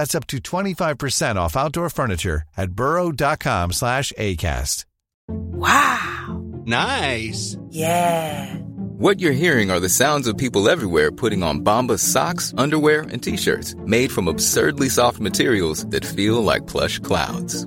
That's up to 25% off outdoor furniture at burrow.com slash ACAST. Wow. Nice. Yeah. What you're hearing are the sounds of people everywhere putting on Bombas socks, underwear, and t-shirts made from absurdly soft materials that feel like plush clouds.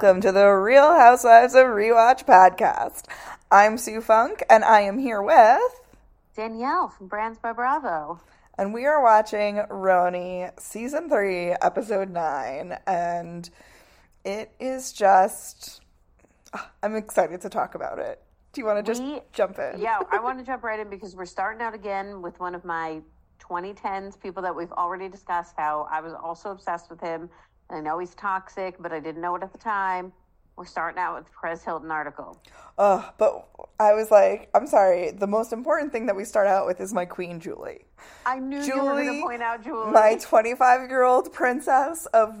Welcome to the Real Housewives of Rewatch podcast. I'm Sue Funke, and I am here with Danielle from Brands by Bravo. and we are watching RHONY season three, episode nine, and it is just. ah, I'm excited to talk about it. Do you want to just We- jump in? Yeah, I want to jump right in because we're starting out again with one of my 2010s people that we've already discussed how I was also obsessed with him. And I know he's toxic, but I didn't know it at the time. We're starting out with the Perez Hilton article. Ugh, but I was like, I'm sorry. The most important thing that we start out with is my queen, Julie. I knew you were going Julie, to point out Julie. my 25 year old princess of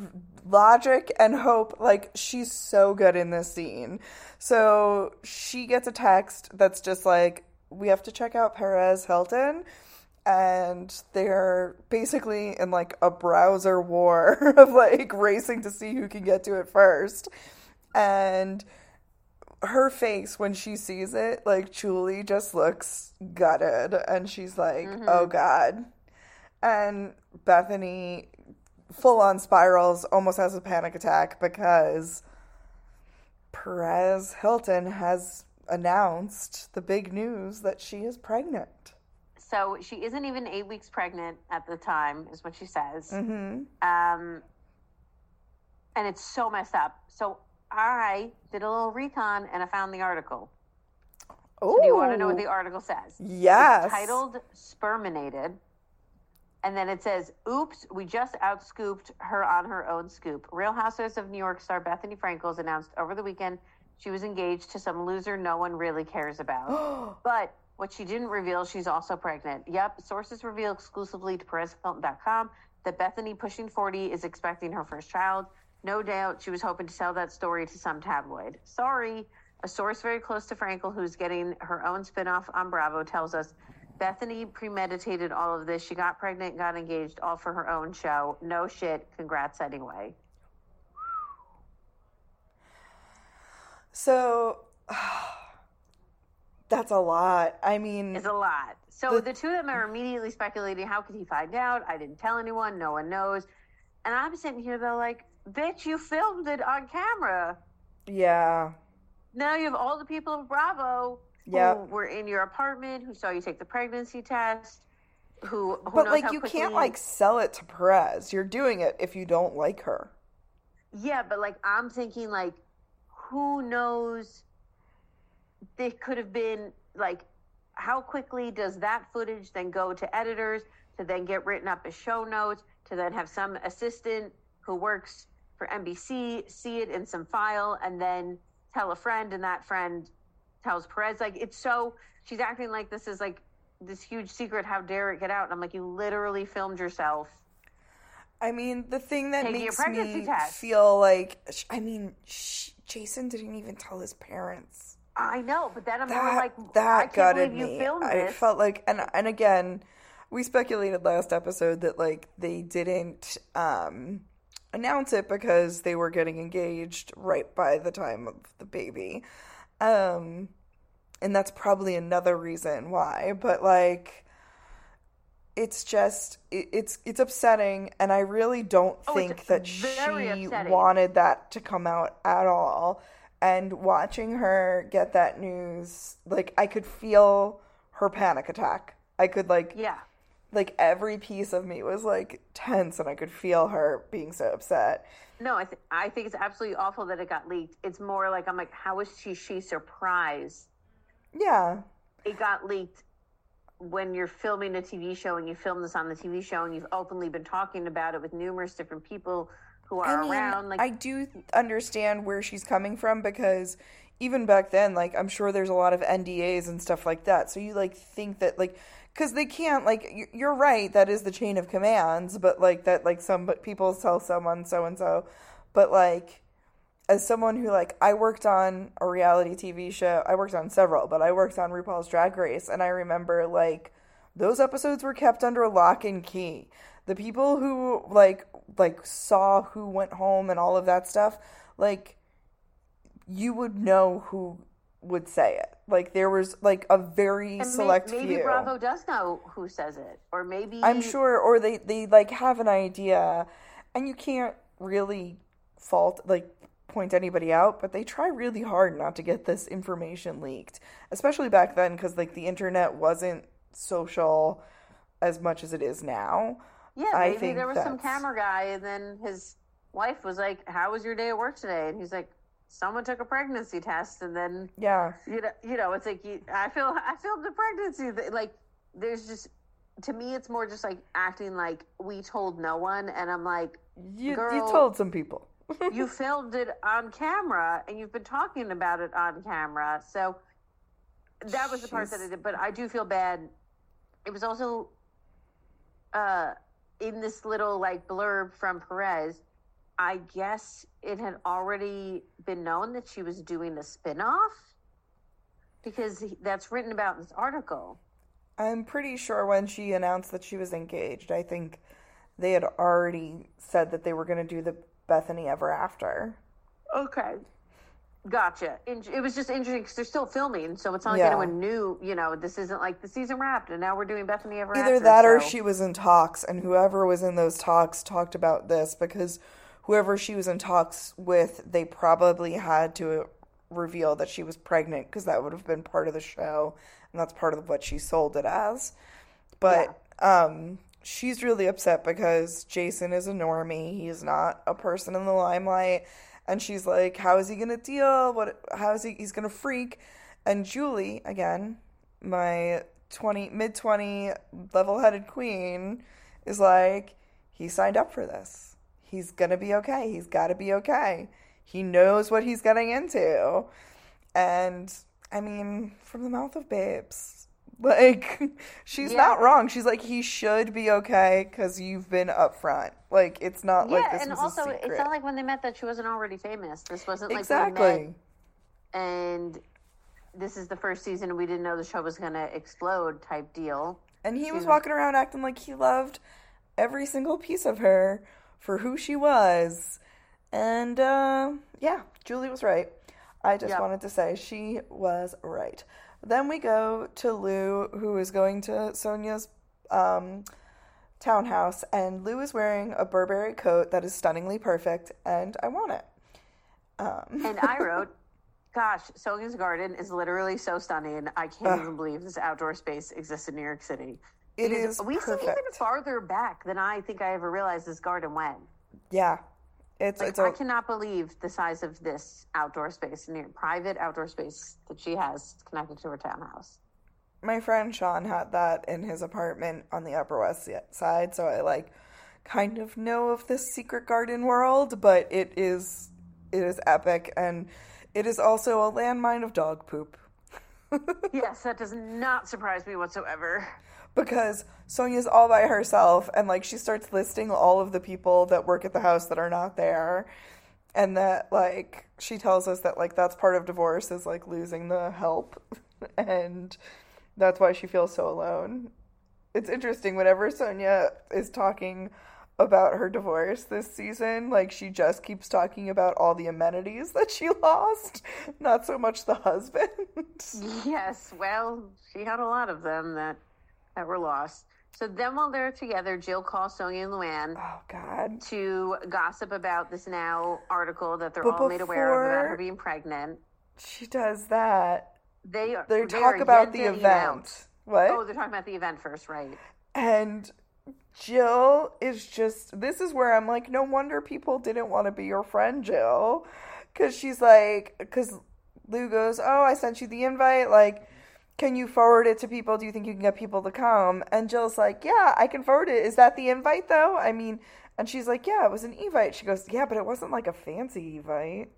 logic and hope. Like, she's so good in this scene. So she gets a text that's just like, we have to check out Perez Hilton. And they're basically in like a browser war of like racing to see who can get to it first. And her face when she sees it, like Julie just looks gutted and she's like, mm-hmm. oh God. And Bethenny, full on spirals, almost has a panic attack because Perez Hilton has announced the big news that she is pregnant. So she isn't even eight weeks pregnant at the time, is what she says. Mm-hmm. Um, and it's so messed up. So I did a little recon and I found the article. Oh, Do you want to know what the article says? Yes. It's titled Sperminated. And then it says, Oops, we just outscooped her on her own scoop. Real Housewives of New York star Bethenny Frankel's announced over the weekend she was engaged to some loser no one really cares about. but what she didn't reveal, she's also pregnant. Yep, sources reveal exclusively to PerezHilton.com that Bethenny, pushing 40, is expecting her first child. No doubt she was hoping to sell that story to some tabloid. Sorry. A source very close to Frankel, who's getting her own spinoff on Bravo, tells us Bethenny premeditated all of this. She got pregnant, got engaged, all for her own show. No shit. Congrats anyway. So that's a lot. I mean, It's a lot. So the two of them are immediately speculating how could he find out? I didn't tell anyone. No one knows. And I'm sitting here, though, like, bitch, you filmed it on camera. yeah. Now you have all the people of Bravo Yep. who were in your apartment, who saw you take the pregnancy test, who, who But knows like you quickly- can't like sell it to Perez. You're doing it if you don't like her. Yeah, but like I'm thinking like who knows they could have been like how quickly does that footage then go to editors to then get written up as show notes to then have some assistant who works for NBC see it in some file and then tell a friend and that friend tells Perez like it's so she's acting like this is like this huge secret how dare it get out and I'm like you literally filmed yourself I mean, the thing that Taking makes me test. feel like I mean, sh- Jason didn't even tell his parents. I know, but then I'm more that like, I that gutted me. I this. felt like, and and again, we speculated last episode that like they didn't um, announce it because they were getting engaged right by the time of the baby, um, and that's probably another reason why. But like. It's just it, it's it's upsetting, and I really don't Oh, think that she upsetting. wanted that to come out at all. And watching her get that news, like I could feel her panic attack. I could like yeah. like every piece of me was like tense and I could feel her being so upset. No, I, th- I think it's absolutely awful that it got leaked. It's more like I'm like, how is she she surprised Yeah. it got leaked when you're filming a TV show and you film this on the TV show and you've openly been talking about it with numerous different people who are I mean, around. Like, I do understand where she's coming from because even back then, like, I'm sure there's a lot of NDAs and stuff like that. So you, like, think that, like, because they can't, like, you're right, that is the chain of commands, but, like, that, like, some but people tell someone so and so. But, like, as someone who, like, I worked on a reality TV show, I worked on several, but I worked on RuPaul's Drag Race, and I remember, like, those episodes were kept under lock and key. The people who like like saw who went home and all of that stuff, like you would know who would say it. Like there was like a very and select maybe few. Bravo does know who says it, or maybe I'm sure or they they like have an idea and you can't really fault like point anybody out, but they try really hard not to get this information leaked, especially back then cuz like the internet wasn't social as much as it is now. Yeah, I maybe think there was some camera guy, and then his wife was like, "How was your day at work today?" And he's like, "Someone took a pregnancy test," and then Yeah. you know, you know, it's like you, I feel I filmed a pregnancy. Like there's just to me, it's more just like acting like we told no one, and I'm like, You you told some people. you filmed it on camera, and you've been talking about it on camera, so that was the part that I did. But I do feel bad. It was also uh, in this little like blurb from Perez. I guess it had already been known that she was doing a spin-off because that's written about in this article. I'm pretty sure when she announced that she was engaged, I think they had already said that they were going to do the Bethenny Ever After. Okay. Gotcha. In- It was just interesting because they're still filming, so it's not like Yeah. anyone knew. You know, this isn't like the season wrapped, and now we're doing Bethenny Ever Either After, that or she was in talks, and whoever was in those talks talked about this because whoever she was in talks with, they probably had to reveal that she was pregnant because that would have been part of the show, and that's part of what she sold it as. But um, she's really upset because Jason is a normie. He's not a person in the limelight. And she's like, how is he to deal? What, how is he, he's to freak. And Julie, again, my 20, mid 20 level headed queen is like, he signed up for this. He's to be okay. He's got to be okay. He knows what he's getting into. And I mean, from the mouth of babes, like, she's Yeah. not wrong. She's like, he should be okay because you've been upfront. Like, it's not Yeah, like this and was also a secret. it's not like when they met that she wasn't already famous. This wasn't like exactly. and this is the first season we didn't know the show was going to explode type deal. And he was walking around acting like he loved every single piece of her for who she was. And uh, yeah, Julie was right. I just Yep. wanted to say she was right. Then we go to Lu, who is going to Sonja's um, townhouse, and Lu is wearing a Burberry coat that is stunningly perfect, and I want it. Um, And I wrote, Gosh, Sonja's Garden is literally so stunning. I can't even believe this outdoor space exists in New York City. It Because is we see even farther back than I think I ever realized this garden went. yeah, it's Like, it's I a cannot believe the size of this outdoor space, near private outdoor space that she has connected to her townhouse. my friend Sean had that in his apartment on the Upper West Side, so I like kind of know of this secret garden world, but it is it is epic and it is also a landmine of dog poop yes, that does not surprise me whatsoever. Because Sonja's all by herself and like she starts listing all of the people that work at the house that are not there and that like she tells us that like that's part of divorce is like losing the help and that's why she feels so alone. It's interesting whenever Sonja is talking about her divorce this season like she just keeps talking about all the amenities that she lost not so much the husband. Yes, well, she had a lot of them that that were lost. So then, while they're together, Jill calls Sonja and Luann oh god to gossip about this now article that they're But all made aware of about her being pregnant. she does that They are they they talk about the event out. what Oh, they're talking about the event first, right? And Jill is just, this is where I'm like, no wonder people didn't want to be your friend, Jill. Because she's like, because Lu goes, oh, I sent you the invite. Like, can you forward it to people? Do you think you can get people to come? And Jill's like, yeah, I can forward it. Is that the invite, though? I mean, and she's like, yeah, it was an evite. She goes, yeah, but it wasn't like a fancy evite.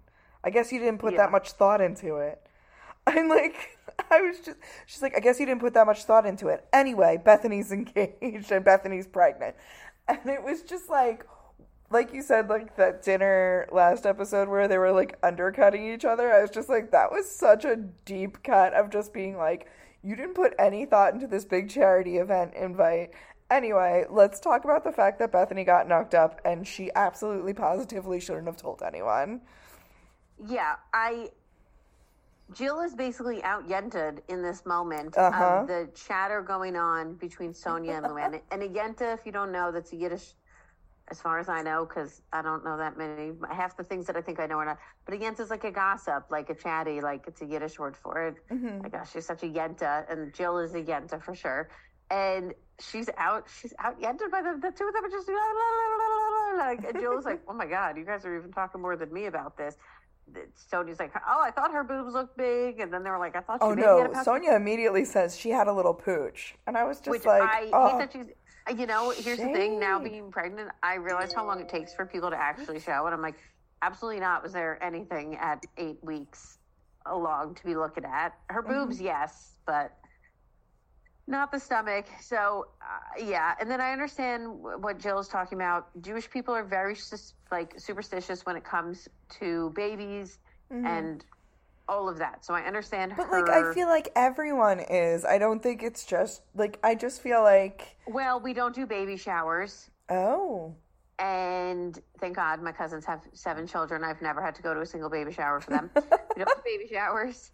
I guess you didn't put Yeah. that much thought into it. I'm like, I was just, she's like, I guess you didn't put that much thought into it. Anyway, Bethenny's engaged and Bethenny's pregnant. And it was just like, like you said, like that dinner last episode where they were like undercutting each other. I was just like, that was such a deep cut of just being like, you didn't put any thought into this big charity event invite. Anyway, let's talk about the fact that Bethenny got knocked up and she absolutely positively shouldn't have told anyone. Yeah, I. Jill is basically out yented in this moment Uh-huh. of the chatter going on between Sonja and Luann. and a yenta, if you don't know, that's a Yiddish, as far as I know, because I don't know that many. Half the things that I think I know are not. But a yenta is like a gossip, like a chatty, like it's a Yiddish word for it. Mm-hmm. My gosh, she's such a yenta, and Jill is a yenta for sure. And she's out, she's out yented by the, the two of them are just la, la, la, la, la, la, like, and Jill is like, oh my god, you guys are even talking more than me about this. Sonja's like, oh, I thought her boobs looked big, and then they were like, I thought she Oh maybe had a no, Sonja immediately says she had a little pooch. And I was just which like, I oh. hate that she's. You know, here's the thing. Now being pregnant, I realize how long it takes for people to actually show, and I'm like, absolutely not. Was there anything at eight weeks along to be looking at? Her Mm-hmm. boobs, yes, but not the stomach. So, uh, yeah. And then I understand wh- what Jill is talking about. Jewish people are very sus- like superstitious when it comes to babies and all of that. So I understand. But her. like I feel like everyone is. I don't think it's just like I just feel like well, we don't do baby showers. oh. And thank God my cousins have seven children. I've never had to go to a single baby shower for them. we don't do baby showers.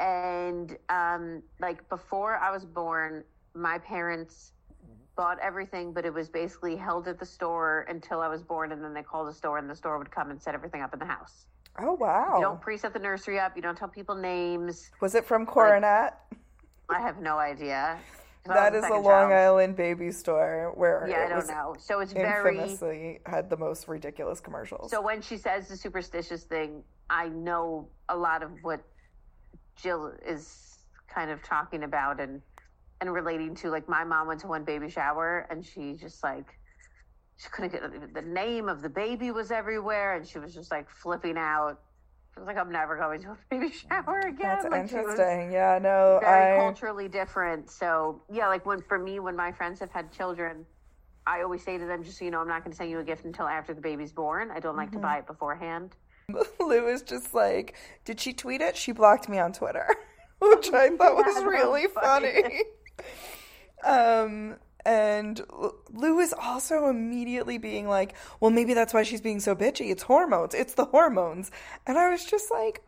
And um, like before I was born, my parents bought everything, but it was basically held at the store until I was born. And then they called the store, and the store would come and set everything up in the house. Oh You wow. don't pre-set the nursery up. You don't tell people names. Was it from Coronet? I have no idea. That is a Long child. Island baby store where Yeah, I don't know. So it's very. infamously had the most ridiculous commercials. So when she says the superstitious thing, I know a lot of what Jill is kind of talking about and and relating to. Like my mom went to one baby shower and she just like she couldn't get the name of the baby was everywhere and she was just like flipping out. She was like, "I'm never going to a baby shower again." That's like, interesting. Yeah, no, very I culturally different. So yeah, like when for me, when my friends have had children, I always say to them, just so you know, I'm not going to send you a gift until after the baby's born. I don't like Mm-hmm. to buy it beforehand. Lu is just like, did she tweet it? She blocked me on Twitter, which I thought was really funny. um, and Lu is also immediately being like, well, maybe that's why she's being so bitchy. It's hormones. It's the hormones. And I was just like,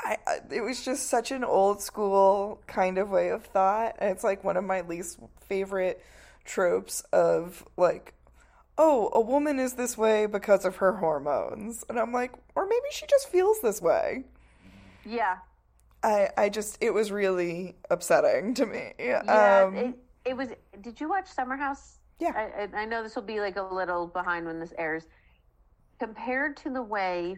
I, it was just such an old school kind of way of thought. And it's like one of my least favorite tropes of like, oh, a woman is this way because of her hormones. And I'm like, or maybe she just feels this way. Yeah, I, I just, it was really upsetting to me. yeah. Um, it, it was. Did you watch Summer House? Yeah. I, I know this will be like a little behind when this airs. Compared to the way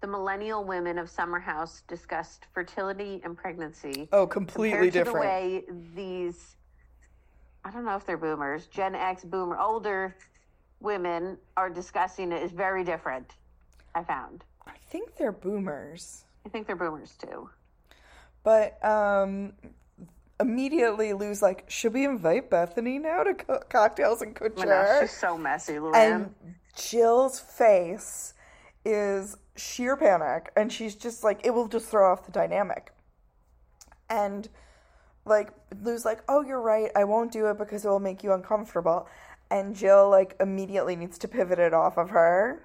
the millennial women of Summer House discussed fertility and pregnancy, oh, completely different. the way these I don't know if they're boomers, Gen X boomer older women are discussing it is very different. I found. I think they're boomers. I think they're boomers too. But um, immediately Lu's like, should we invite Bethenny now to co- cocktails and I know, couture? she's so messy, Luann. and Jill's face is sheer panic and she's just like it will just throw off the dynamic. And like Lu's like, "Oh, you're right. I won't do it because it will make you uncomfortable." And Jill like immediately needs to pivot it off of her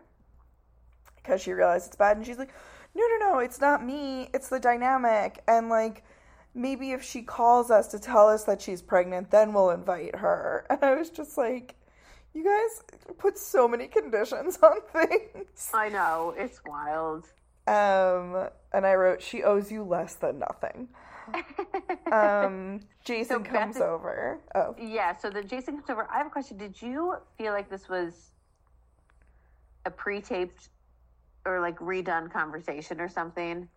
because she realizes it's bad and she's like, "No, no, no, it's not me. It's the dynamic." And like maybe if she calls us to tell us that she's pregnant, then we'll invite her. And I was just like, you guys put so many conditions on things. I know it's wild. Um, and I wrote, she owes you less than nothing. Um, Jason So comes over. Oh, Yeah. So then Jason comes over. I have a question. Did you feel like this was a pre-taped or like redone conversation or something?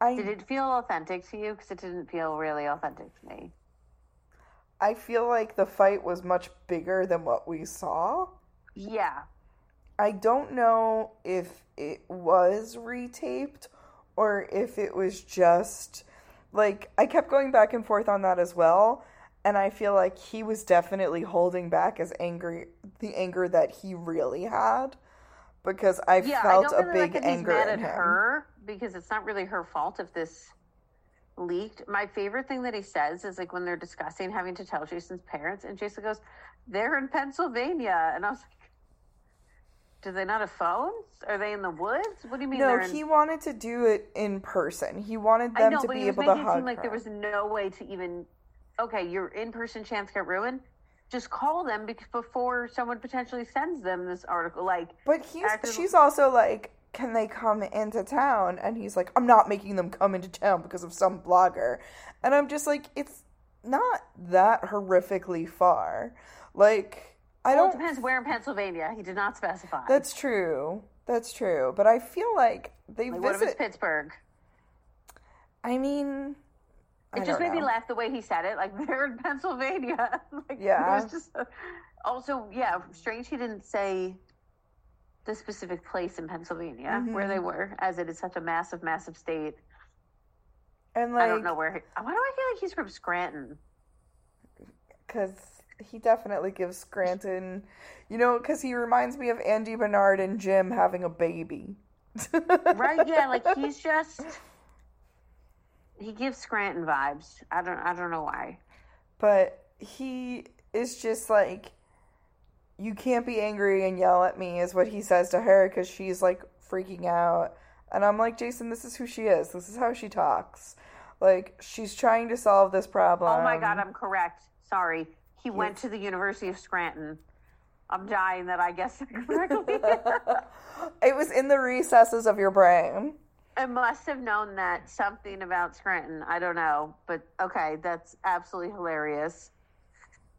I Did it feel authentic to you? Because it didn't feel really authentic to me. I feel like the fight was much bigger than what we saw. Yeah. I don't know if it was retaped or if it was just like I kept going back and forth on that as well and I feel like he was definitely holding back as angry the anger that he really had because I Yeah. felt I a like big he's anger mad in at him. her because it's not really her fault if this leaked. My favorite thing that he says is like when they're discussing having to tell Jason's parents, and Jason goes, "They're in Pennsylvania," and I was like. Do they not have phones? Are they in the woods? What do you mean No, in he wanted to do it in person. He wanted them know, to be able to making it hug seem like her. there was no way to even. Okay, your in-person chance got ruined. Just call them bec- before someone potentially sends them this article. Like, But he's she's also like, can they come into town? And he's like, I'm not making them come into town because of some blogger. And I'm just like, it's not that horrifically far. Like, I well, don't. It depends where in Pennsylvania. He did not specify. That's true. That's true. But I feel like they like, what if it's visit. Pittsburgh? I mean, I It just don't made me laugh the way he said it. Like they're in Pennsylvania. like, Yeah. It was just also yeah, strange he didn't say the specific place in Pennsylvania Mm-hmm. where they were, as it is such a massive, massive state. And like, I don't know where. He, why do I feel like he's from Scranton? because he definitely gives Scranton, you know, because he reminds me of Andy Bernard and Jim having a baby. right? Yeah, like he's just he gives Scranton vibes. I don't I don't know why. but he is just like you can't be angry and yell at me is what he says to her because she's like freaking out and i'm like jason this is who she is this is how she talks like she's trying to solve this problem Oh my god, I'm correct. Sorry. He went to the University of Scranton. I'm dying that I guessed correctly. it was in the recesses of your brain I must have known that something about Scranton. I don't know, but okay, that's absolutely hilarious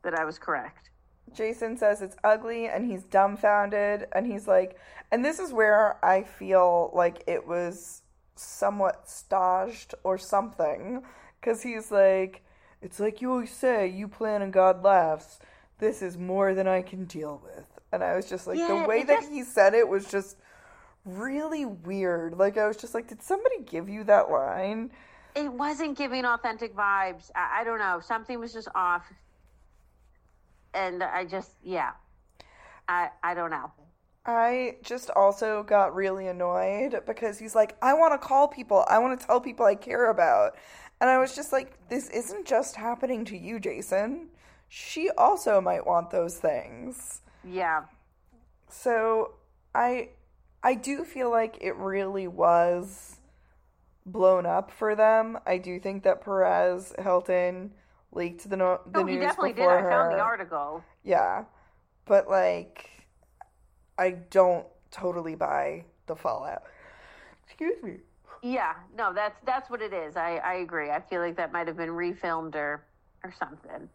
that I was correct. Jason says it's ugly and he's dumbfounded and he's like and this is where I feel like it was somewhat staged or something cuz he's like it's like you always say you plan and God laughs this is more than I can deal with and I was just like Yeah, the way that just- he said it was just really weird like I was just like did somebody give you that line It wasn't giving authentic vibes. I, I don't know. Something was just off. And I just, yeah. I, I don't know. I just also got really annoyed because he's like, I want to call people. I want to tell people I care about. And I was just like, this isn't just happening to you, Jason. She also might want those things. Yeah. So I I do feel like it really was blown up for them. I do think that Perez Hilton leaked the, no- the Oh, news definitely did. before I found her. the article. Yeah. But like I don't totally buy the fallout. Excuse me. Yeah, no, that's that's what it is. I, I agree. I feel like that might have been refilmed or or something.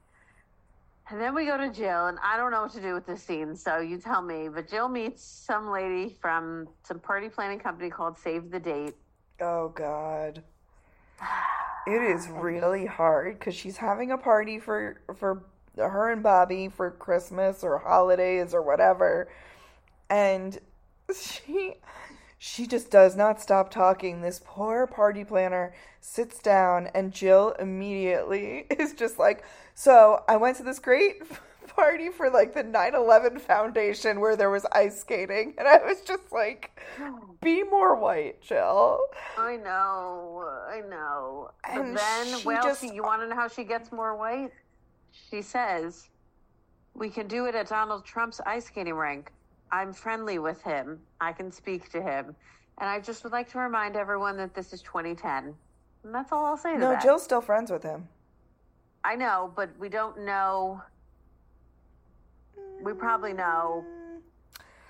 And then we go to Jill, and I don't know what to do with this scene, so you tell me. But Jill meets some lady from some party planning company called Save the Date. Oh god. It is really hard cuz she's having a party for for her and Bobby for Christmas or holidays or whatever. And she she just does not stop talking. This poor party planner sits down, and Jill immediately is just like, So I went to this great party for like the 9 11 Foundation where there was ice skating. And I was just like, Be more white, Jill. I know, I know. But And then, she well, just- she, you want to know how she gets more white She says, "We can do it at Donald Trump's ice skating rink. I'm friendly with him. I can speak to him." And I just would like to remind everyone that this is 2010, and that's all I'll say No. Jill's still friends with him. I know, but we don't know. We probably know,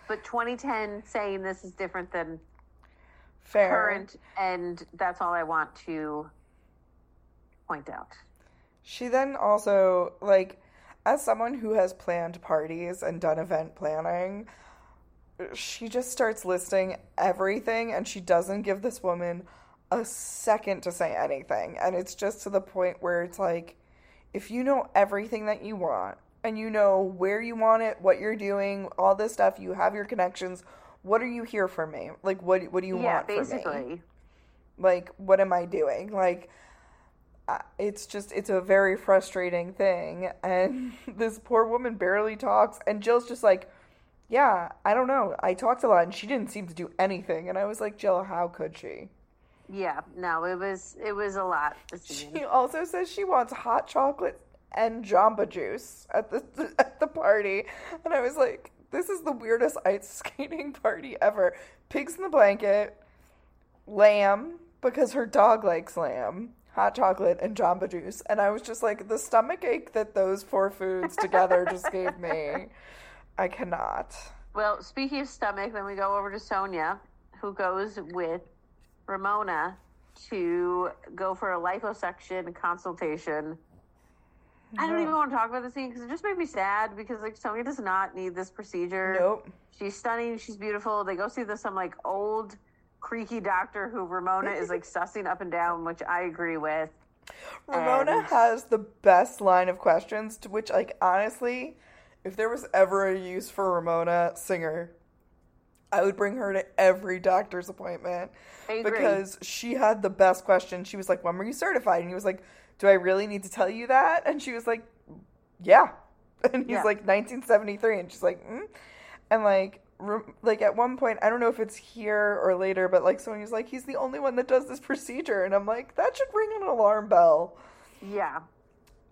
but 2010 saying this is different than Fair. current, and that's all I want to point out. She then also, like, as someone who has planned parties and done event planning, she just starts listing everything and she doesn't give this woman a second to say anything. And it's just to the point where it's like, if you know everything that you want and you know where you want it, what you're doing, all this stuff, you have your connections, what are you here for me? Like, what, what do you yeah, want from me? basically. like what am i doing like it's just it's a very frustrating thing and this poor woman barely talks and jill's just like yeah i don't know i talked a lot and she didn't seem to do anything and i was like jill how could she Yeah, no, it was it was a lot. She also says she wants hot chocolate and jamba juice at the at the party and i was like this is the weirdest ice skating party ever pigs in the blanket lamb because her dog likes lamb, hot chocolate, and Jamba Juice. And I was just like, the stomach ache that those four foods together just gave me. I cannot. Well, speaking of stomach, then we go over to Sonja, who goes with Ramona to go for a liposuction consultation. I don't even mm-hmm. want to talk about the scene because it just made me sad because like Sonja does not need this procedure. Nope. She's stunning. She's beautiful. They go see this some like old creaky doctor who Ramona is like sussing up and down, which I agree with. Ramona And- has the best line of questions, to which, like, honestly, if there was ever a use for Ramona Singer, I would bring her to every doctor's appointment I agree. because she had the best question. She was like, "When were you certified?" And he was like, "Do I really need to tell you that?" And she was like, "Yeah." And he's Yeah. like, "1973," and she's like, mm. and like. Ra- Like at one point, I don't know if it's here or later, but like someone was like, "He's the only one that does this procedure," and I'm like, "That should ring an alarm bell." Yeah.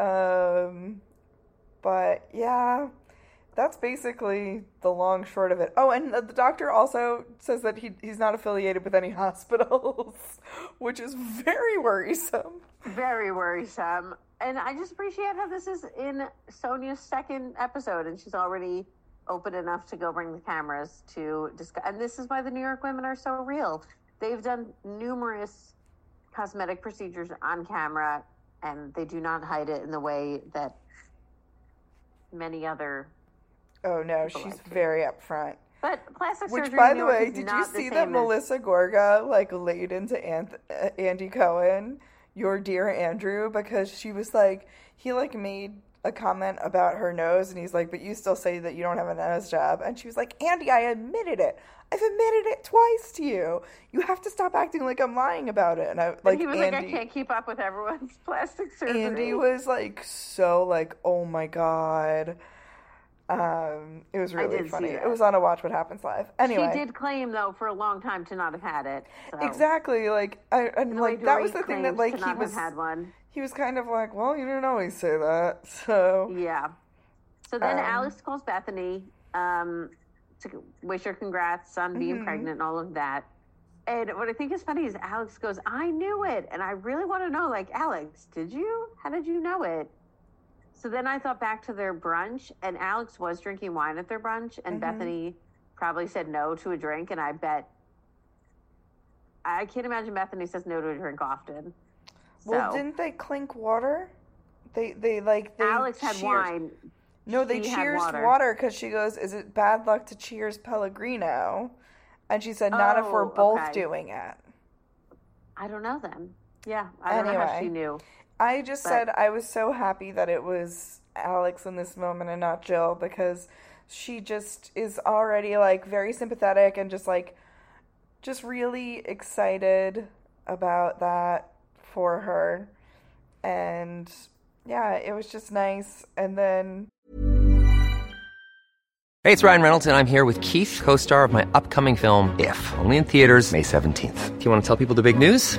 Um, but yeah, that's basically the long short of it. Oh, and the doctor also says that he he's not affiliated with any hospitals, which is very worrisome. Very worrisome. And I just appreciate how this is in Sonja's second episode, and she's already open enough to go bring the cameras to discuss. And this is why the New York women are so real. They've done numerous cosmetic procedures on camera, and they do not hide it in the way that many other. Oh no, she's like it. very upfront. But plastic Which, surgery. by the way, did you see that same as- Melissa Gorga like laid into Anth- uh, Andy Cohen, your dear Andrew, because she was like, he like made a comment about her nose, and he's like, but you still say that you don't have a nose job, and she was like, Andy, I admitted it. I've admitted it twice to you. You have to stop acting like I'm lying about it. And I And like he was Andy. like, I can't keep up with everyone's plastic surgery. Andy was like so like, oh my god. Um, it was really funny. It was on a Watch What Happens Live. Anyway, She did claim, though, for a long time to not have had it. So. Exactly. Like I and like that was the thing that like he was had one. he was kind of like, well, you didn't always say that. So Yeah. So then Um, Alex calls Bethenny um, to wish her congrats on being Mm-hmm. pregnant and all of that. And what I think is funny is Alex goes, I knew it. And I really want to know, like, Alex, did you? How did you know it? So then I thought back to their brunch, and Alex was drinking wine at their brunch, and Mm-hmm. Bethenny probably said no to a drink. And I bet, I can't imagine Bethenny says no to a drink often. well, So, didn't they clink water? They they like they Alex had wine. No, they She cheers water. because she goes, "Is it bad luck to cheers Pellegrino?" And she said, "Not if we're Oh, both okay. doing it." I don't know them. Yeah, I don't know how she knew. I just But- said I was so happy that it was Alex in this moment and not Jill because she just is already like very sympathetic and just like just really excited about that for her. And yeah, it was just nice. And then Hey, it's Ryan Reynolds, and I'm here with Keith, co star of my upcoming film, If, only in theaters, May 17th. Do you want to tell people the big news?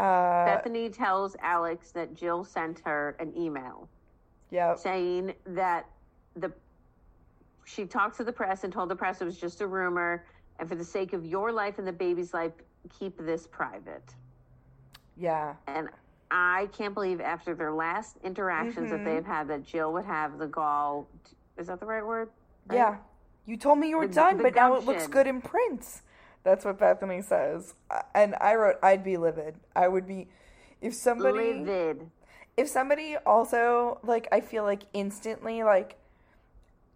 Uh Bethenny tells Alex that Jill sent her an email yeah. saying that the she talked to the press and told the press it was just a rumor, and for the sake of your life and the baby's life, keep this private. Yeah. And I can't believe after their last interactions that they've had that Jill would have the gall. Is that the right word? Right? Yeah. You told me you were The- done, the but now it looks good in print. That's what Bethenny says. And I wrote, I'd be livid. I would be, if somebody, Livid. if somebody also, like, I feel like instantly, like,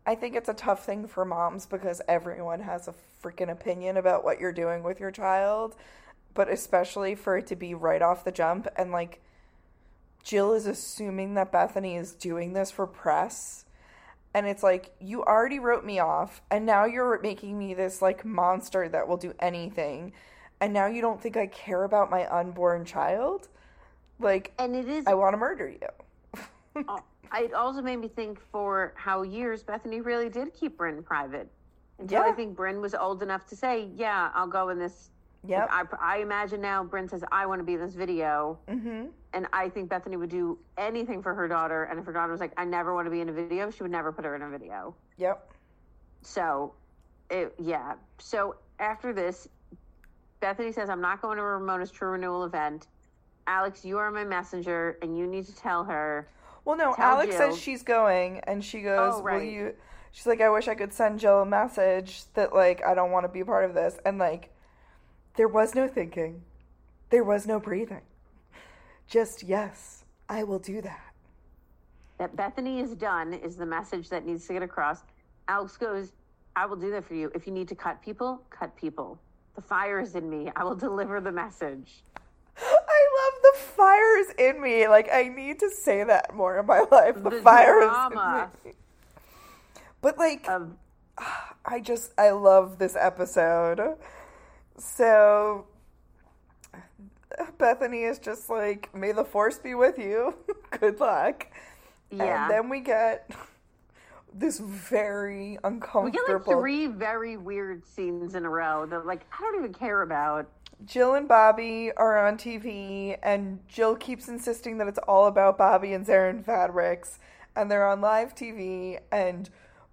I think it's a tough thing for moms because everyone has a freaking opinion about what you're doing with your child, but especially for it to be right off the jump and, like, Jill is assuming that Bethenny is doing this for press. And it's like, you already wrote me off, and now you're making me this like monster that will do anything. And now you don't think I care about my unborn child? Like, And it is. I want to murder you. uh, it also made me think for how years Bethenny really did keep Bryn private until I think Bryn was old enough to say, "Yeah, I'll go in this." Yep. I, I imagine now Bryn says, "I want to be in this video," Mm-hmm. and I think Bethenny would do anything for her daughter. And if her daughter was like, "I never want to be in a video," she would never put her in a video. Yep. So, it, yeah. So after this, Bethenny says, I'm not going to Ramona's True Renewal event. Alex, you are my messenger, and you need to tell her. Well, no, Tell Alex Jill. says she's going, and she goes, Oh, Will right. you. She's like, I wish I could send Jill a message that, like, I don't want to be a part of this. And, like, there was no thinking, there was no breathing. Just, yes, I will do that. That Bethenny is done is the message that needs to get across. Alex goes, I will do that for you. If you need to cut people, cut people. The fire is in me. I will deliver the message. I love the fire is in me. Like, I need to say that more in my life. The, The fire drama. is in me. But, like, Of I just I love this episode. So Bethenny is just like, "May the force be with you. Good luck." yeah. And then we get this very uncomfortable. we get like three very weird scenes in a row that like I don't even care about. Jill and Bobby are on TV, and Jill keeps insisting that it's all about Bobby and Zarin Fabrics, and they're on live TV, and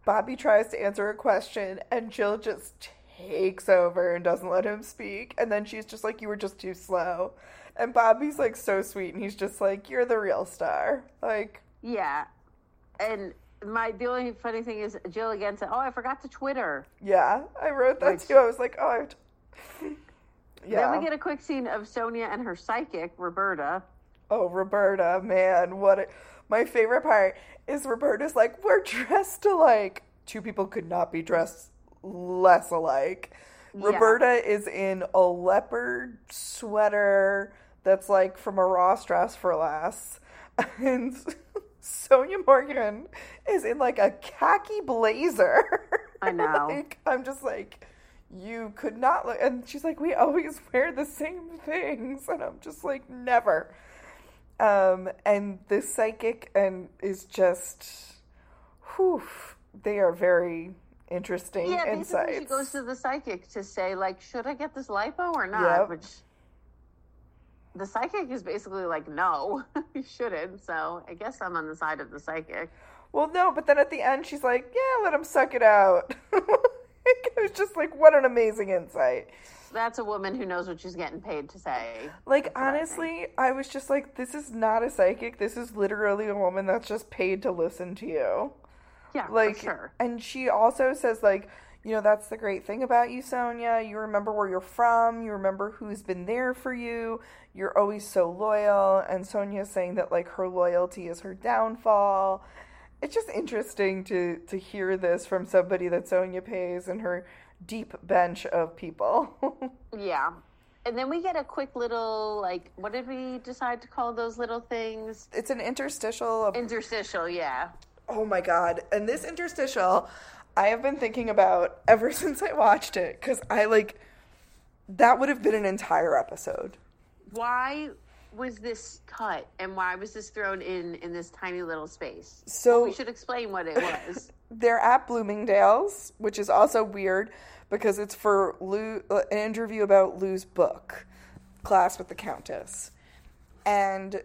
Bobby tries to answer a question, and Jill just takes over and doesn't let him speak, and then she's just like, "You were just too slow," and Bobby's like so sweet, and he's just like, "You're the real star," like, Yeah. And my the only funny thing is Jill again said, "Oh, I forgot to Twitter." yeah, I wrote that Which- too. I was like, "Oh." I... Yeah. Then we get a quick scene of Sonja and her psychic Roberta. Oh, Roberta, man, what a, my favorite part is Roberta's like, we're dressed alike. Two people could not be dressed less alike. Yeah. Roberta is in a leopard sweater that's like from a Ross dress for less. And Sonja Morgan is in like a khaki blazer. I know. like, I'm just like, you could not look. And she's like, we always wear the same things. And I'm just like, never. Um, and the psychic and is just, whew, they are very interesting Yeah, basically insights. she goes to the psychic to say like, should I get this lipo or not? Yep. Which the psychic is basically like, no, you shouldn't. So I guess I'm on the side of the psychic. Well, no, but then at the end, she's like, yeah, let him suck it out. it was just like, what an amazing insight. That's a woman who knows what she's getting paid to say. Like, honestly, I was just like, this is not a psychic. This is literally a woman that's just paid to listen to you. Yeah, for like, sure. and she also says, like, you know, that's the great thing about you, Sonja. You remember where you're from. You remember who's been there for you. You're always so loyal. And Sonja's saying that, like, her loyalty is her downfall. It's just interesting to to hear this from somebody that Sonja pays and her deep bench of people. Yeah. And then we get a quick little, like, what did we decide to call those little things? it's an interstitial Interstitial, yeah. Oh my god. And this interstitial, I have been thinking about ever since I watched it because I like that would have been an entire episode. Why was this cut and why was this thrown in in this tiny little space? So- we should explain what it was. They're at Bloomingdale's, which is also weird because it's for Lu, uh, an interview about Lu's book, Class with the Countess. And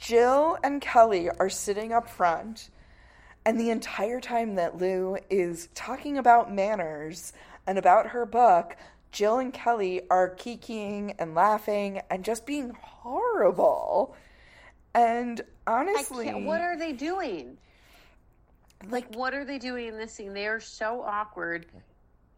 Jill and Kelly are sitting up front, and the entire time that Lu is talking about manners and about her book, Jill and Kelly are kikiing and laughing and just being horrible. And honestly, what are they doing? Like, what are they doing in this scene? They are so awkward.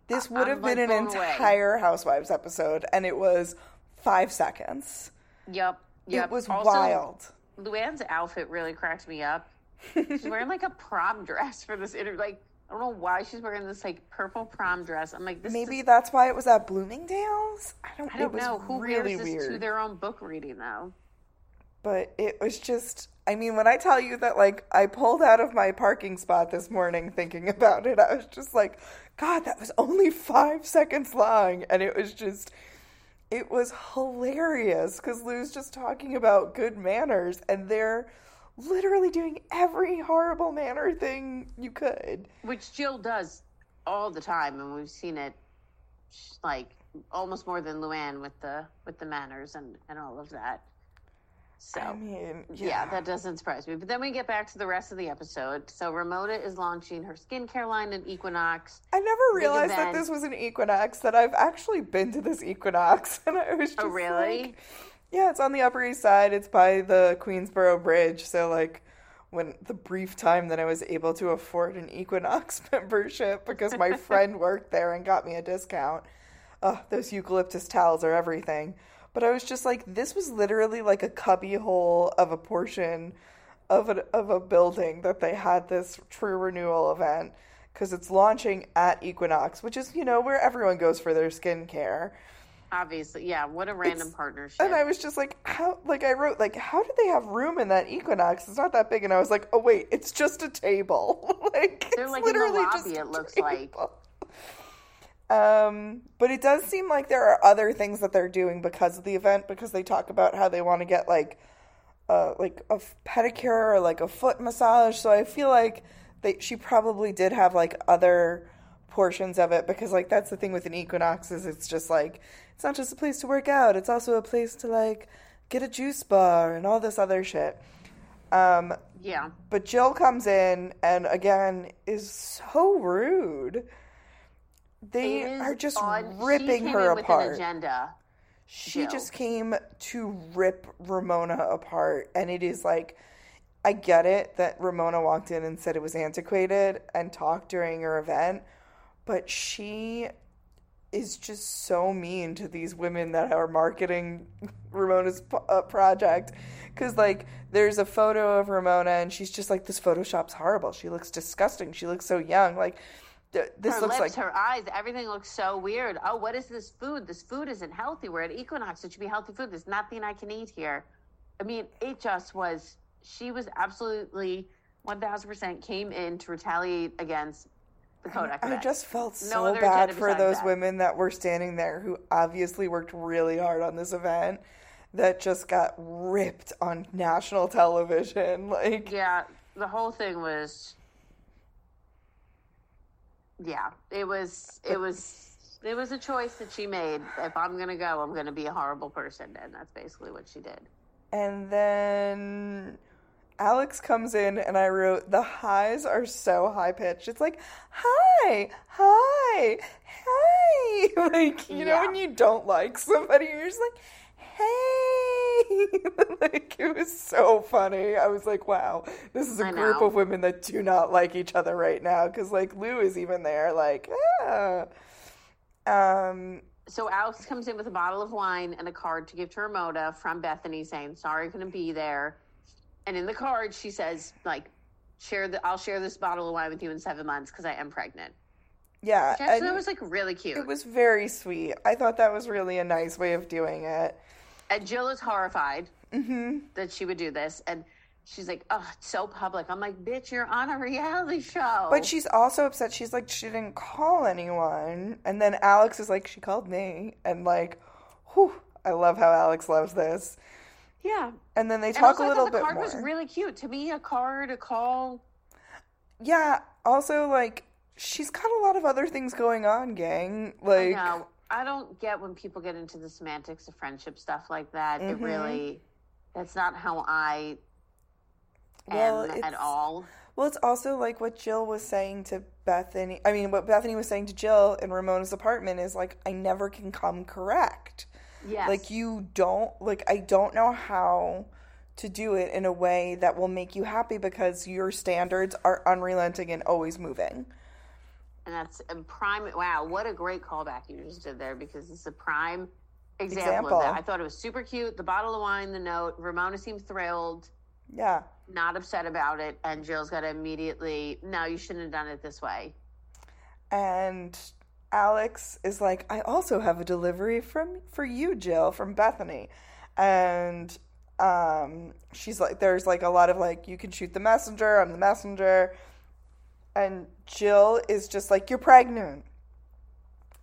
This would I'm, have been like, an blown away. entire Housewives episode, and it was five seconds. Yep. Yep. It was Also, wild. Luann's outfit really cracked me up. She's wearing like a prom dress for this interview. Like, I don't know why she's wearing this like purple prom dress. I'm like, this Maybe is, that's why it was at Bloomingdale's. I don't. I don't know who really wears this weird. to their own book reading though. but it was just. I mean, when I tell you that, like, I pulled out of my parking spot this morning thinking about it, I was just like, God, that was only five seconds long, and it was just. It was hilarious because Lu's just talking about good manners, and they're literally doing every horrible manner thing you could. Which Jill does all the time, and we've seen it like almost more than Luann with the with the manners and and all of that. So I mean, yeah. yeah. that doesn't surprise me. But then we get back to the rest of the episode. So Ramona is launching her skincare line at Equinox. I never realized that this was an equinox. That I've actually been to this equinox, and I was oh, just Oh, really? like- yeah, it's on the Upper East Side. It's by the Queensboro Bridge. So like, when the brief time that I was able to afford an Equinox membership because my friend worked there and got me a discount. Oh, those eucalyptus towels are everything. But I was just like, this was literally like a cubbyhole of a portion of a, of a building that they had this true renewal event because it's launching at Equinox, which is, you know, where everyone goes for their skincare. Obviously, yeah. What a random It's- partnership. And I was just like, how, like, I wrote, like, how did they have room in that Equinox? It's not that big. And I was like, oh, wait, it's just a table. like, They're it's like in the literally just lobby, a it looks like. table. Um, but it does seem like there are other things that they're doing because of the event, because they talk about how they want to get, like, uh, like a pedicure or like a foot massage. So I feel like they she probably did have like other portions of it because like that's the thing with an equinox is it's just like it's not just a place to work out, it's also a place to like get a juice bar and all this other shit. Um, yeah. but Jill comes in and again is so rude. They are just on- ripping her apart. Agenda. She Jill. just came to rip Ramona apart. And it is like, I get it that Ramona walked in and said it was antiquated and talked during her event, but she is just so mean to these women that are marketing Ramona's p- uh, project. Because, like, there's a photo of Ramona and she's just like, this Photoshop's horrible. She looks disgusting. She looks so young. Like, th- this her looks lips, like her eyes, everything looks so weird. Oh, what is this food? This food isn't healthy. We're at Equinox. It should be healthy food. There's nothing I can eat here. I mean, it just was. She was absolutely one thousand percent came in to retaliate against the Kodak. I event. just felt so other bad for those that. women that were standing there who obviously worked really hard on this event that just got ripped on national television. Like, Yeah, the whole thing was. Yeah, it was. It was. It was a choice that she made. If I'm gonna go, I'm gonna be a horrible person, and that's basically what she did. And then Alex comes in, and I wrote, the highs are so high pitched. It's like, hi, hi, hey. Like, you know, when you don't like somebody, you're just like, hey. like, it was so funny. I was like, wow, this is a I group know. of women that do not like each other right now. Because, like, Lu is even there, like, ah. Um, So Alex comes in with a bottle of wine and a card to give to Ramona from Bethenny, saying, "Sorry, couldn't be there." And in the card, she says, "Like, share the I'll share this bottle of wine with you in seven months because I am pregnant." yeah. Which I thought and- was like really cute. It was very sweet. I thought that was really a nice way of doing it. And Jill is horrified mm-hmm. that she would do this, and she's like, "Oh, it's so public." I'm like, "Bitch, you're on a reality show." But she's also upset. She's like, she didn't call anyone. And then Alex is like, she called me. And like, whew, I love how Alex loves this. yeah. And then they talk a I little thought the bit card more. was really cute. To me, a card, a call. yeah. Also, like, she's got a lot of other things going on, gang. I Like, know. I don't get when people get into the semantics of friendship stuff like that. It Mhm. really, that's not how I Well, at all. Well, it's also like what Jill was saying to Bethenny. I mean, what Bethenny was saying to Jill in Ramona's apartment is like, I never can come correct. Yes. Like, you don't, like, I don't know how to do it in a way that will make you happy because your standards are unrelenting and always moving. And that's a prime. Wow, what a great callback you just did there because it's a prime example, Example. of that. I thought it was super cute. The bottle of wine, the note. Ramona seemed thrilled, Yeah. not upset about it. And Jill's got to immediately, no, you shouldn't have done it this way. And Alex is like, I also have a delivery from for you, Jill, from Bethenny. And um she's like there's like a lot of like you can shoot the messenger, I'm the messenger. And Jill is just like, You're pregnant.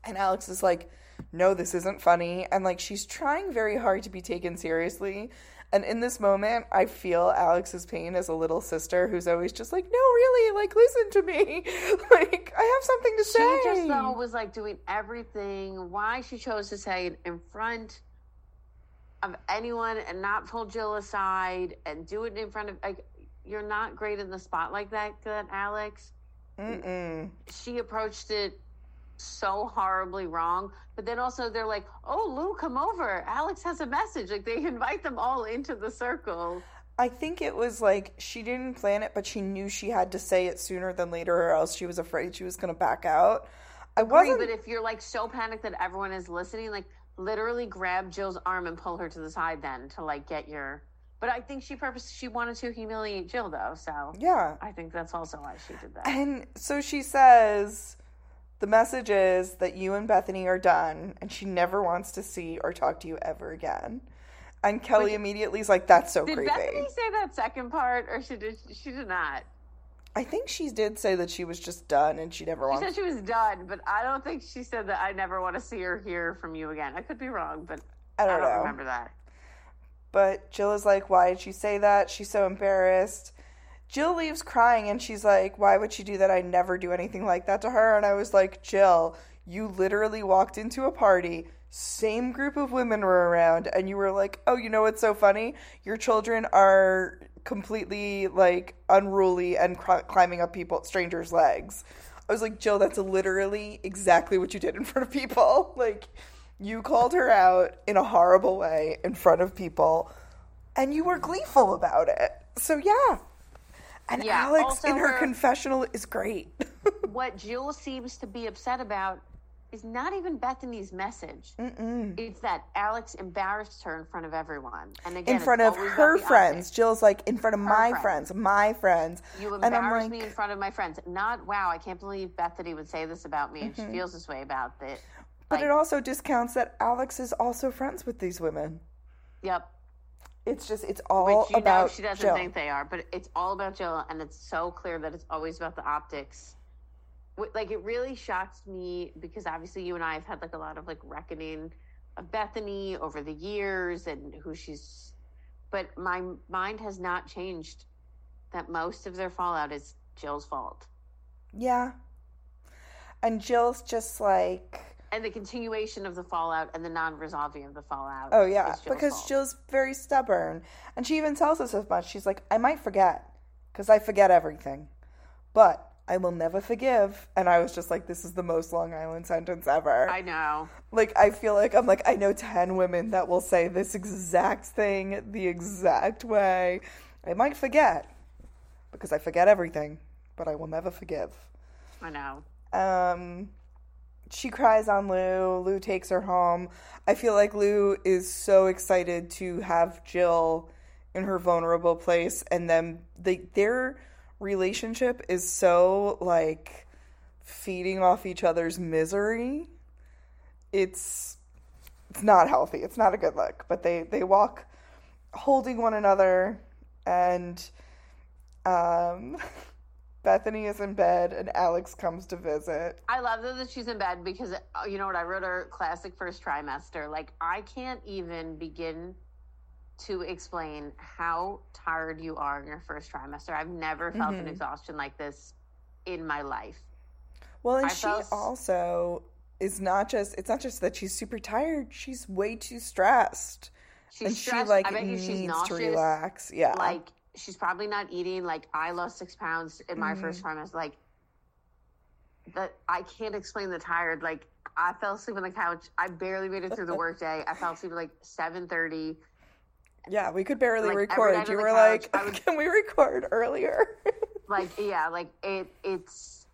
And Alex is like, No, this isn't funny. And like she's trying very hard to be taken seriously. And in this moment, I feel Alex's pain as a little sister who's always just like, No, really, like listen to me. like I have something to She say. She just though was like doing everything. Why she chose to say it in front of anyone and not pull Jill aside and do it in front of like you're not great in the spot like that, that Alex. Mm-mm. She approached it so horribly wrong. But then also they're like, "Oh, Lu, come over. Alex has a message." Like they invite them all into the circle. I think it was like she didn't plan it, but she knew she had to say it sooner than later, or else she was afraid she was going to back out. I wasn't. but if you're like so panicked that everyone is listening, like literally grab Jill's arm and pull her to the side then to like get your. But I think she purpose she wanted to humiliate Jill though, so yeah. I think that's also why she did that. And so she says, the message is that you and Bethenny are done, and she never wants to see or talk to you ever again. And Kelly Wait, immediately is like, "That's so did creepy." Did Bethenny say that second part, or she did? She did not. I think she did say that she was just done, and she never She wants. said she was done, but I don't think she said that. I never want to see or hear from you again. I could be wrong, but I don't know. remember that. But Jill is like, why did she say that? She's so embarrassed. Jill leaves crying and she's like, why would she do that? I never do anything like that to her. And I was like, Jill, you literally walked into a party, same group of women were around, and you were like, oh, you know what's so funny? Your children are completely like unruly and cr- climbing up people, strangers' legs. I was like, Jill, that's literally exactly what you did in front of people. Like, you called her out in a horrible way in front of people, and you were gleeful about it. So, yeah. And Yeah, Alex in her her- confessional is great. what Jill seems to be upset about is not even Bethenny's message. Mm-mm. It's that Alex embarrassed her in front of everyone. And again, in front of her friends. Jill's like, in front of Her my friends. friends, my friends. You and embarrassed like, me in front of my friends. Not wow, I can't believe Bethenny would say this about me and Mhm. she feels this way about it. but it also discounts that Alex is also friends with these women. Yep. It's just, it's all Which you about know she doesn't Jill. think they are, but it's all about Jill, and it's so clear that it's always about the optics. Like it really shocks me because obviously you and I have had like a lot of like reckoning of Bethenny over the years and who she's, but my mind has not changed. That most of their fallout is Jill's fault. Yeah. And Jill's just like, and the continuation of the fallout and the non-resolving of the fallout. Oh yeah, Jill's because fault. Jill's very stubborn, and she even tells us as much. She's like, "I might forget, because I forget everything, but I will never forgive." And I was just like, "This is the most Long Island sentence ever." I know. like, I feel like I'm like, I know ten women that will say this exact thing the exact way. I might forget, because I forget everything, but I will never forgive. I know. Um, she cries on Lu. Lu takes her home. I feel like Lu is so excited to have Jill in her vulnerable place, and then they, their relationship is so like feeding off each other's misery. It's it's not healthy. It's not a good look. But they they walk holding one another, and um. Bethenny is in bed and Alex comes to visit. I love that she's in bed because uh, you know what I wrote her classic first trimester. Like I can't even begin to explain how tired you are in your first trimester. I've never felt an Mhm. exhaustion like this in my life. Well, and I she felt- also is not just it's not just that she's super tired, she's way too stressed. She's and she like I bet you she's needs to relax. Yeah. Like she's probably not eating. Like I lost six pounds in my Mhm. first trimester. Like that, I can't explain the tired. Like I fell asleep on the couch. I barely made it through the workday. I fell asleep at like seven thirty. yeah, we could barely like, record. You were couch, like, "Can we record earlier?" Like yeah, like it. It's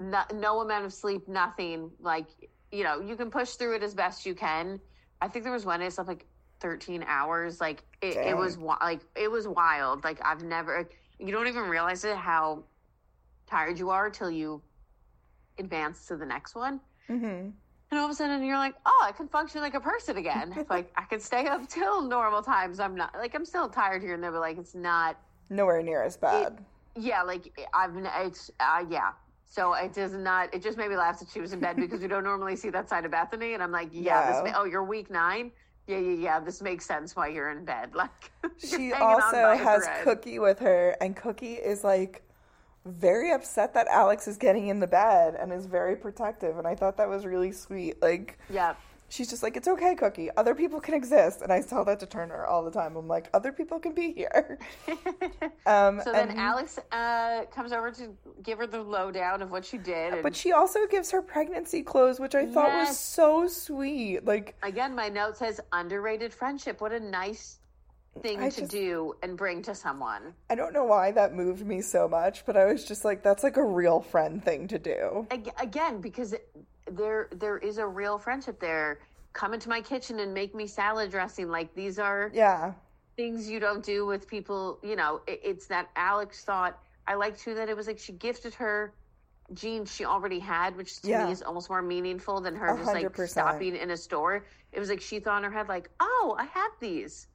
no, no amount of sleep. Nothing. Like you know, you can push through it as best you can. I think there was one day I slept like thirteen hours. Like it, it was like it was wild. Like I've never. You don't even realize it how tired you are till you advance to the next one. hmm And all of a sudden you're like, oh, I can function like a person again. like I can stay up till normal times. I'm not like I'm still tired here and there, but like it's not. Nowhere near as bad. Yeah, like I've it's uh, yeah. So it does not. It just made me laugh that she was in bed because we don't normally see that side of Bethenny, and I'm like, yeah, No. this. Oh, you're week nine. Yeah, yeah, yeah. This makes sense why you're in bed. Like she also has thread. Cookie with her, and Cookie is like very upset that Alex is getting in the bed and is very protective. And I thought that was really sweet. Like, Yeah. She's just like, "It's okay, Cookie. Other people can exist." And I tell that to Turner all the time. I'm like, "Other people can be here." um, So then and- Alex uh, comes over to give her the lowdown of what she did. And but she also gives her pregnancy clothes, which I thought was so sweet. Like, again, my note says underrated friendship. What a nice thing I to just- do and bring to someone. I don't know why that moved me so much, but I was just like, "That's like a real friend thing to do." Again, because there there is a real friendship there. Come into my kitchen and make me salad dressing. Like these are Yeah. things you don't do with people. You know, it, it's that Alex thought. I liked too that it was like she gifted her jeans she already had, which to Yeah. me is almost more meaningful than her A just like stopping in a store. It was like she thought in her head, like, oh, I have these.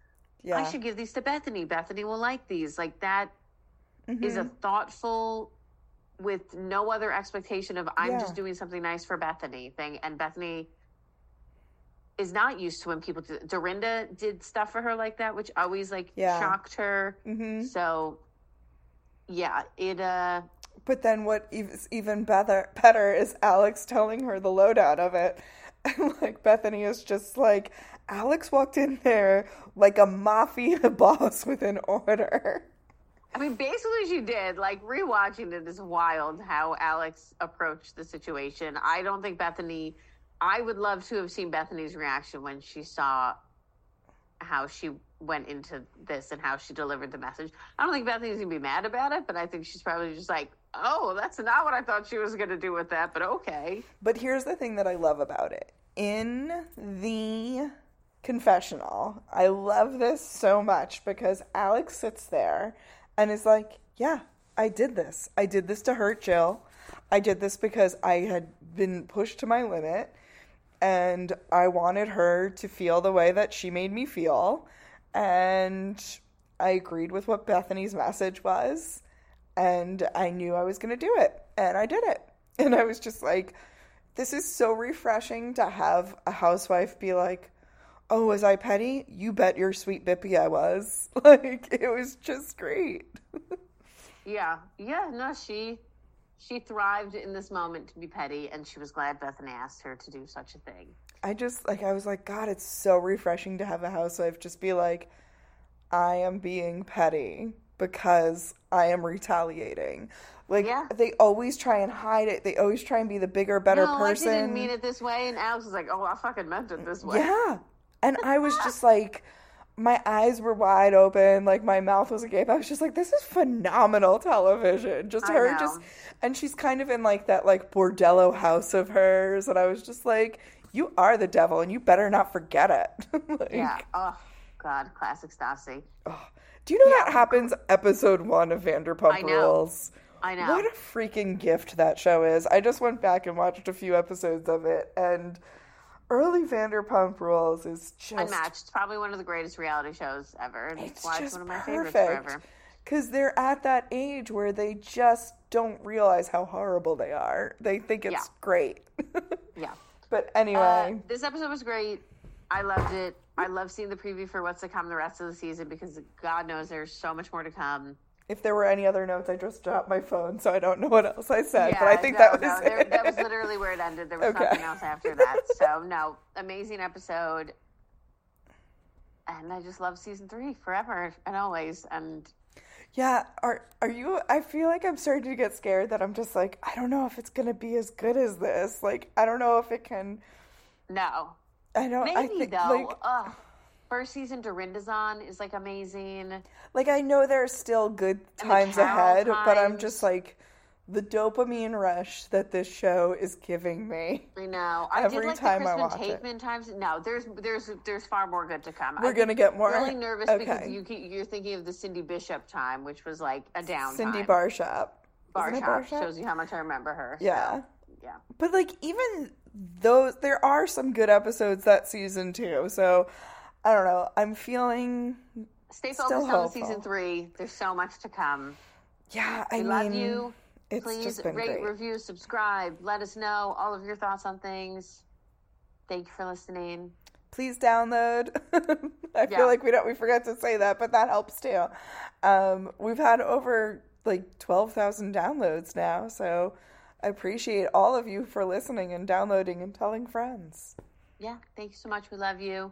Yeah. I should give these to Bethenny. Bethenny will like these. Like that mm-hmm. is a thoughtful, with no other expectation of I'm Yeah. just doing something nice for Bethenny thing. And Bethenny is not used to when people do. Dorinda did stuff for her like that, which always like Yeah. shocked her. Mhm. So yeah, it uh But then what is even better, better is Alex telling her the lowdown of it. And like Bethenny is just like, Alex walked in there like a mafia boss with an order. I mean, basically, she did. Like rewatching it is wild how Alex approached the situation. I don't think Bethenny. I would love to have seen Bethenny's reaction when she saw how she went into this and how she delivered the message. I don't think Bethenny's gonna be mad about it, but I think she's probably just like, "Oh, that's not what I thought she was gonna do with that." But okay. But here's the thing that I love about it. In the confessional, I love this so much because Alex sits there and is like, Yeah, I did this. I did this to hurt Jill. I did this because I had been pushed to my limit and I wanted her to feel the way that she made me feel. And I agreed with what Bethenny's message was. And I knew I was going to do it. And I did it. And I was just like, this is so refreshing to have a housewife be like, oh, was I petty? You bet your sweet bippy I was. Like, it was just great. Yeah, yeah. No, she she thrived in this moment to be petty, and she was glad Bethenny asked her to do such a thing. I just like I was like, God, it's so refreshing to have a housewife just be like, I am being petty because I am retaliating. Like Yeah. they always try and hide it. They always try and be the bigger, better no, person. I didn't mean it this way, and Alex was like, "Oh, I fucking meant it this way." Yeah. And I was just like, my eyes were wide open, like my mouth was agape. I was just like, this is phenomenal television. Just I her know. just and she's kind of in like that like bordello house of hers. And I was just like, you are the devil and you better not forget it. Like, Yeah. Oh God, classic Stassi. Oh. Do you know that happens episode one of Vanderpump I. Rules? I know. What a freaking gift that show is. I just went back and watched a few episodes of it and early Vanderpump Rules is just Unmatched. It's probably one of the greatest reality shows ever. And It's why it's just one of my favorites perfect. forever. Because they're at that age where they just don't realize how horrible they are. They think it's Yeah. great. Yeah. but Uh, anyway, this episode was great. I loved it. I love seeing the preview for what's to come the rest of the season because God knows there's so much more to come. If there were any other notes, I just dropped my phone, so I don't know what else I said. but I think no, that was no, it. there, that was literally where it ended. There was Okay. nothing else after that. So no, amazing episode. And I just love season three forever and always. And Yeah, are are you? I feel like I'm starting to get scared that I'm just like I don't know if it's gonna be as good as this. Like I don't know if it can. no, I don't. maybe I think though. like ugh. First season Dorinda's on is like amazing. like I know there's still good times ahead, but I'm just like the dopamine rush that this show is giving me. I know. I Every did like time the I Kristen watch it. Times. No, there's there's there's far more good to come. We're I'm gonna get more? Really nervous because you you're thinking of the Cindy Bishop time, which was like a down Cindy time. Barshop. Isn't Barshop shows you how much I remember her. so, Yeah. yeah. But like even those there are some good episodes that season too. So I don't know. I'm feeling Stay Still focused on season three. There's so much to come. yeah, I We mean love you. it's Please just been rate, great. review, subscribe. Let us know all of your thoughts on things. Thank you for listening. Please download. I Yeah. feel like we don't we forgot to say that, but that helps too. Um, we've had over like twelve thousand downloads now, so I appreciate all of you for listening and downloading and telling friends. Yeah, thank you so much. We love you.